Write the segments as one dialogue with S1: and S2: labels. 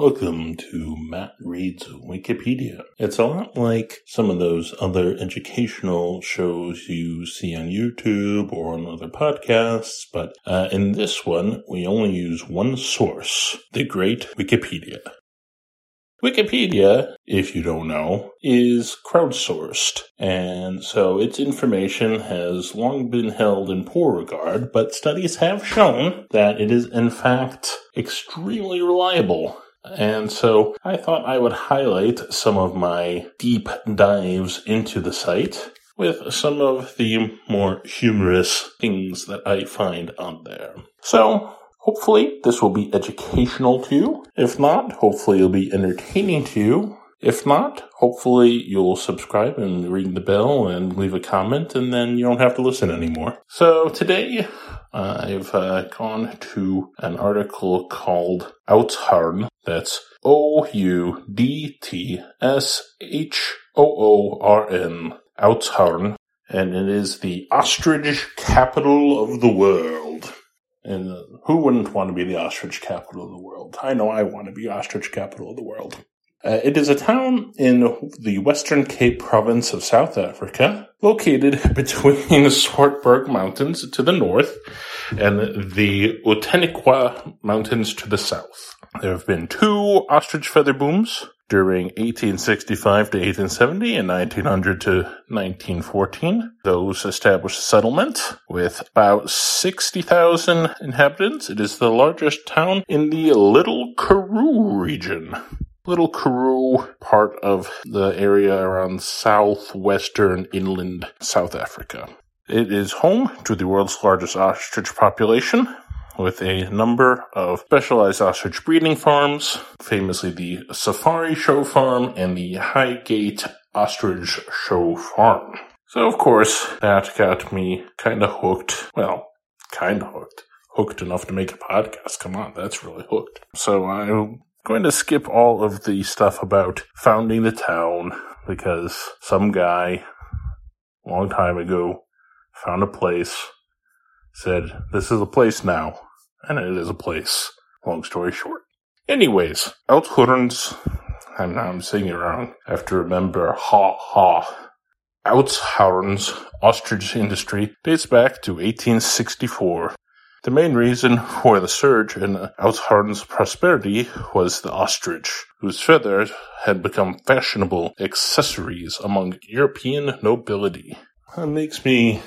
S1: Welcome to Matt Reads Wikipedia. It's a lot like some of those other educational shows you see on YouTube or on other podcasts, but uh, in this one, we only use one source, the great Wikipedia. Wikipedia, if you don't know, is crowdsourced, and so its information has long been held in poor regard, but studies have shown that it is in fact extremely reliable and so I thought I would highlight some of my deep dives into the site with some of the more humorous things that I find on there. So hopefully this will be educational to you. If not, hopefully it'll be entertaining to you. If not, hopefully you'll subscribe and ring the bell and leave a comment and then you don't have to listen anymore. So today I've uh, gone to an article called Oudsharn. That's O U D T S H O O R N. Oudsharn. And it is the ostrich capital of the world. And uh, who wouldn't want to be the ostrich capital of the world? I know I want to be ostrich capital of the world. Uh, it is a town in the Western Cape province of South Africa, located between the Swartberg Mountains to the north and the Outeniqua Mountains to the south. There have been two ostrich feather booms during 1865 to 1870 and 1900 to 1914. Those established a settlement with about 60,000 inhabitants. It is the largest town in the Little Karoo region. Little Karoo, part of the area around southwestern inland South Africa. It is home to the world's largest ostrich population, with a number of specialized ostrich breeding farms, famously the Safari Show Farm and the Highgate Ostrich Show Farm. So, of course, that got me kind of hooked. Well, kind of hooked. Hooked enough to make a podcast. Come on, that's really hooked. So I'm going to skip all of the stuff about founding the town because some guy a long time ago found a place, said, This is a place now. And it is a place. Long story short. Anyways, Oudsharn's, I'm I'm saying it wrong. I have to remember, ha ha. Oudsharn's ostrich industry dates back to 1864 the main reason for the surge in Oudsharn's prosperity was the ostrich, whose feathers had become fashionable accessories among European nobility. That makes me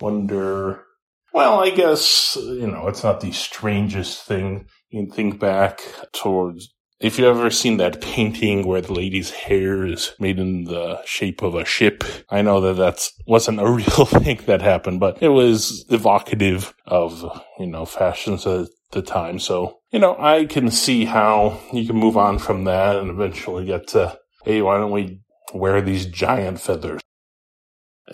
S1: wonder. Well, I guess, you know, it's not the strangest thing. You can think back towards if you've ever seen that painting where the lady's hair is made in the shape of a ship, I know that that wasn't a real thing that happened, but it was evocative of, you know, fashions at the time. So, you know, I can see how you can move on from that and eventually get to, hey, why don't we wear these giant feathers?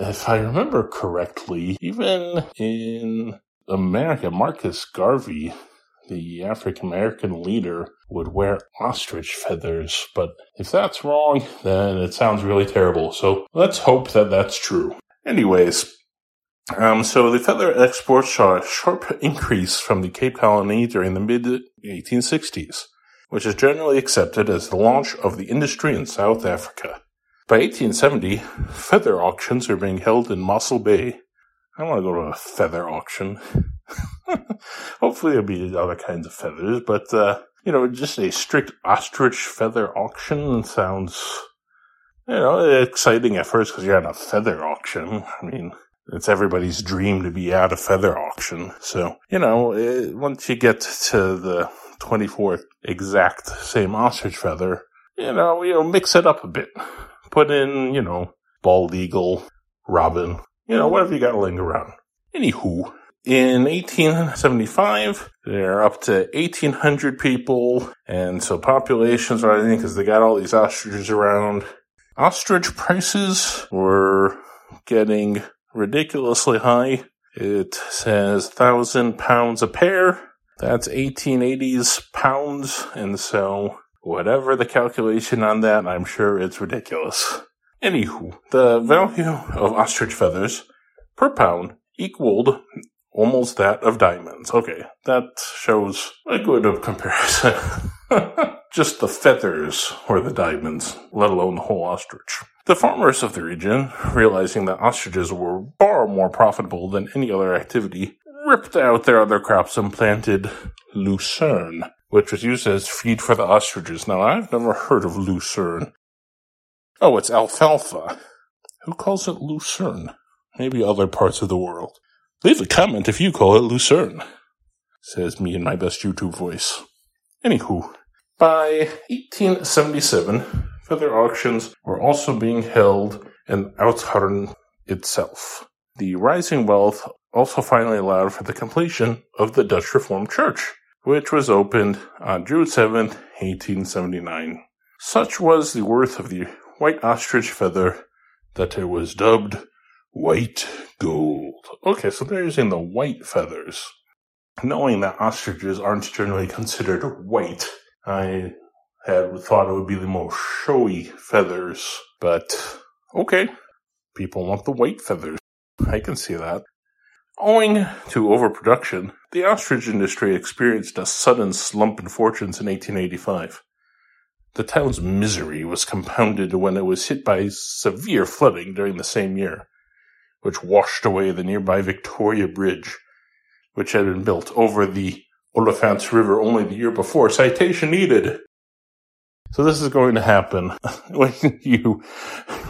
S1: If I remember correctly, even in America, Marcus Garvey the African American leader would wear ostrich feathers. But if that's wrong, then it sounds really terrible. So let's hope that that's true. Anyways, um, so the feather exports saw a sharp increase from the Cape Colony during the mid 1860s, which is generally accepted as the launch of the industry in South Africa. By 1870, feather auctions are being held in Mossel Bay. I want to go to a feather auction. Hopefully there'll be other kinds of feathers, but, uh, you know, just a strict ostrich feather auction sounds, you know, exciting at first because you're at a feather auction. I mean, it's everybody's dream to be at a feather auction. So, you know, it, once you get to the 24th exact same ostrich feather, you know, you know, mix it up a bit. Put in, you know, bald eagle, robin, you know, whatever you got laying around. Anywho, in 1875, they're up to 1,800 people, and so populations are rising because they got all these ostriches around. Ostrich prices were getting ridiculously high. It says thousand pounds a pair. That's 1880s pounds, and so whatever the calculation on that, I'm sure it's ridiculous. Anywho, the value of ostrich feathers per pound equaled almost that of diamonds. Okay, that shows a good of comparison. just the feathers or the diamonds, let alone the whole ostrich. The farmers of the region, realizing that ostriches were far more profitable than any other activity, ripped out their other crops and planted lucerne, which was used as feed for the ostriches. Now, I've never heard of lucerne. Oh, it's alfalfa. Who calls it lucerne? Maybe other parts of the world. Leave a comment if you call it lucerne, says me in my best YouTube voice. Anywho, by 1877, feather auctions were also being held in Oudtshoorn itself. The rising wealth also finally allowed for the completion of the Dutch Reformed Church, which was opened on June 7, 1879. Such was the worth of the white ostrich feather that it was dubbed white gold. Okay, so they're using the white feathers. Knowing that ostriches aren't generally considered white, I had thought it would be the most showy feathers, but okay. People want the white feathers. I can see that. Owing to overproduction, the ostrich industry experienced a sudden slump in fortunes in 1885. The town's misery was compounded when it was hit by severe flooding during the same year, which washed away the nearby Victoria Bridge, which had been built over the Olifants River only the year before. Citation needed. So this is going to happen when you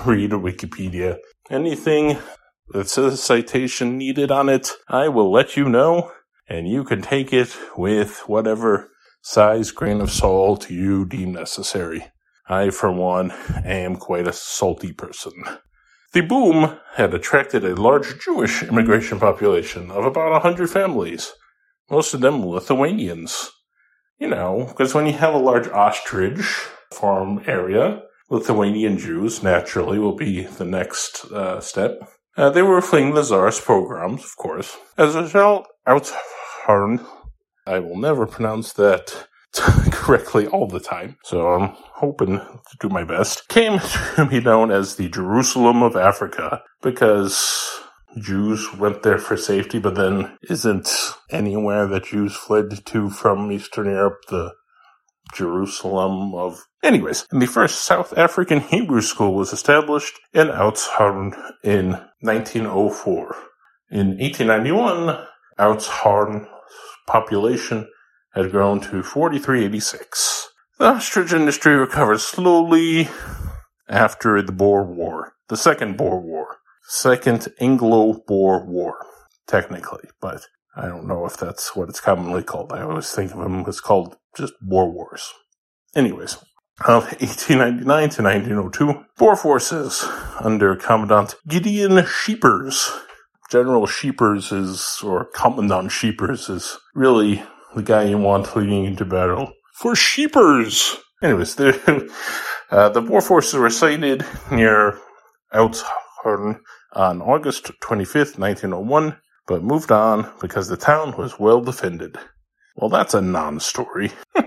S1: read Wikipedia. Anything that says citation needed on it, I will let you know, and you can take it with whatever size grain of salt you deem necessary. I, for one, am quite a salty person. The boom had attracted a large Jewish immigration population of about a hundred families, most of them Lithuanians. You know, because when you have a large ostrich farm area, Lithuanian Jews naturally will be the next uh, step. Uh, they were fleeing the Tsar's pogroms, of course. As a result, Oudtshoorn, I will never pronounce that correctly all the time, so I'm hoping to do my best, came to be known as the Jerusalem of Africa because Jews went there for safety, but then isn't anywhere that Jews fled to from Eastern Europe the Jerusalem of. Anyways, the first South African Hebrew school was established in Oudtshoorn in 1904. In 1891, Oudtshoorn's population had grown to 4386. The ostrich industry recovered slowly after the Boer War, the Second Boer War. Second Anglo-Boer War, technically, but I don't know if that's what it's commonly called. I always think of them as called just Boer Wars. Anyways, of 1899 to 1902, Boer forces under Commandant Gideon Scheepers. General Scheepers is, or Commandant Scheepers is really the guy you want leading into battle. For Scheepers! Anyways, the, uh, the Boer forces were sighted near Oudtshoorn on August 25th, 1901, but moved on because the town was well defended. Well, that's a non-story.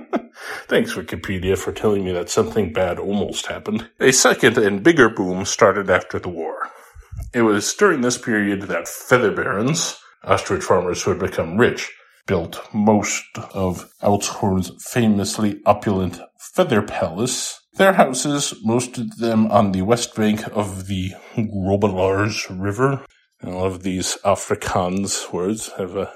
S1: Thanks, Wikipedia, for telling me that something bad almost happened. A second and bigger boom started after the war. It was during this period that feather barons, ostrich farmers who had become rich, built most of Oudtshoorn's famously opulent feather palace their houses, most of them on the west bank of the Grobbelaars River. All of these Afrikaans words have a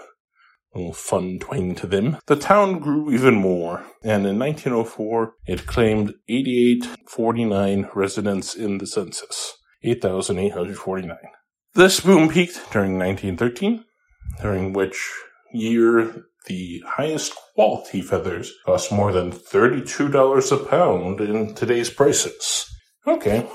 S1: little fun twang to them. The town grew even more, and in 1904 it claimed 8849 residents in the census. 8,849. This boom peaked during 1913, during which year the highest quality feathers cost more than $32 a pound in today's prices. Okay,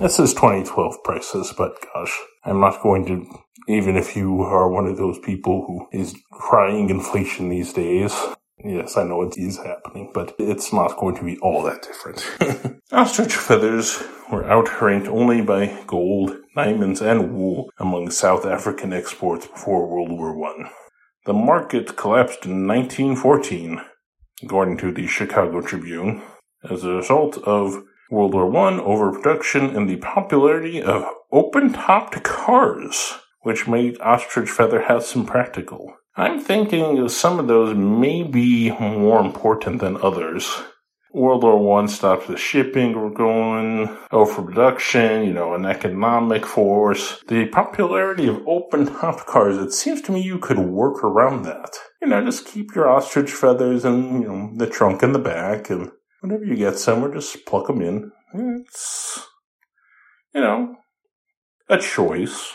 S1: this is 2012 prices, but gosh, I'm not going to, even if you are one of those people who is crying inflation these days, Yes, I know it is happening, but it's not going to be all that different. Ostrich feathers were outranked only by gold, diamonds, and wool among South African exports before World War One. The market collapsed in 1914, according to the Chicago Tribune, as a result of World War I overproduction and the popularity of open-topped cars, which made ostrich feather hats impractical. I'm thinking some of those may be more important than others. World War One stopped the shipping we're going, oh, overproduction, you know, an economic force. The popularity of open top cars, it seems to me you could work around that. You know, just keep your ostrich feathers in, you know, the trunk in the back, and whenever you get somewhere, just pluck them in. It's, you know, a choice.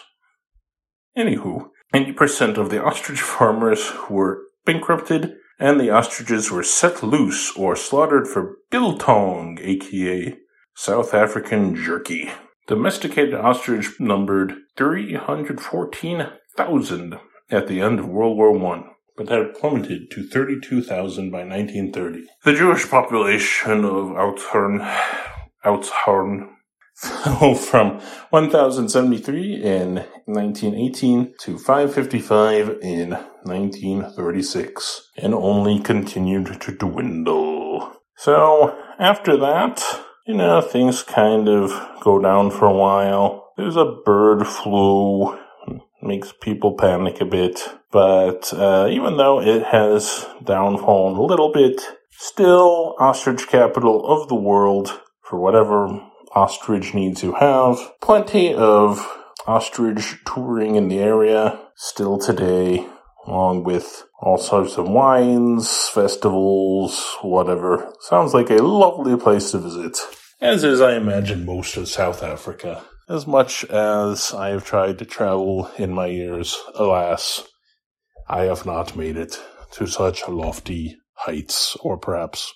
S1: Anywho, 90% of the ostrich farmers were bankrupted and the ostriches were set loose or slaughtered for biltong, aka South African jerky. Domesticated ostrich numbered 314,000 at the end of World War I, but had plummeted to 32,000 by 1930. The Jewish population of Outhorn, Outhorn fell from 1,073 in 1918 to 555 in 1936 and only continued to dwindle. So after that, you know, things kind of go down for a while. There's a bird flu, makes people panic a bit, but uh, even though it has downfallen a little bit, still ostrich capital of the world for whatever ostrich needs to have. Plenty of ostrich touring in the area still today, along with all sorts of wines, festivals, whatever. Sounds like a lovely place to visit. As is, I imagine, most of South Africa. As much as I have tried to travel in my years, alas, I have not made it to such lofty heights, or perhaps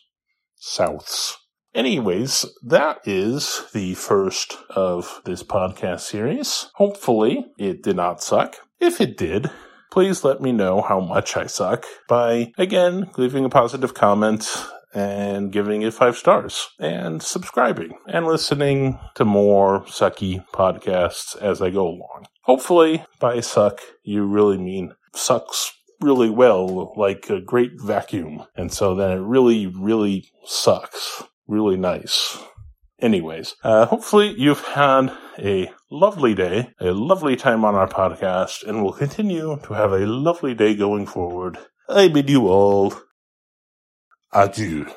S1: souths. Anyways, that is the first of this podcast series. Hopefully, it did not suck. If it did, please let me know how much I suck by, again, leaving a positive comment and giving it five stars and subscribing and listening to more sucky podcasts as I go along. Hopefully, by suck, you really mean sucks really well, like a great vacuum. And so then it really, really sucks really nice. Anyways, uh, hopefully you've had a lovely day, a lovely time on our podcast, and will continue to have a lovely day going forward. I bid you all adieu.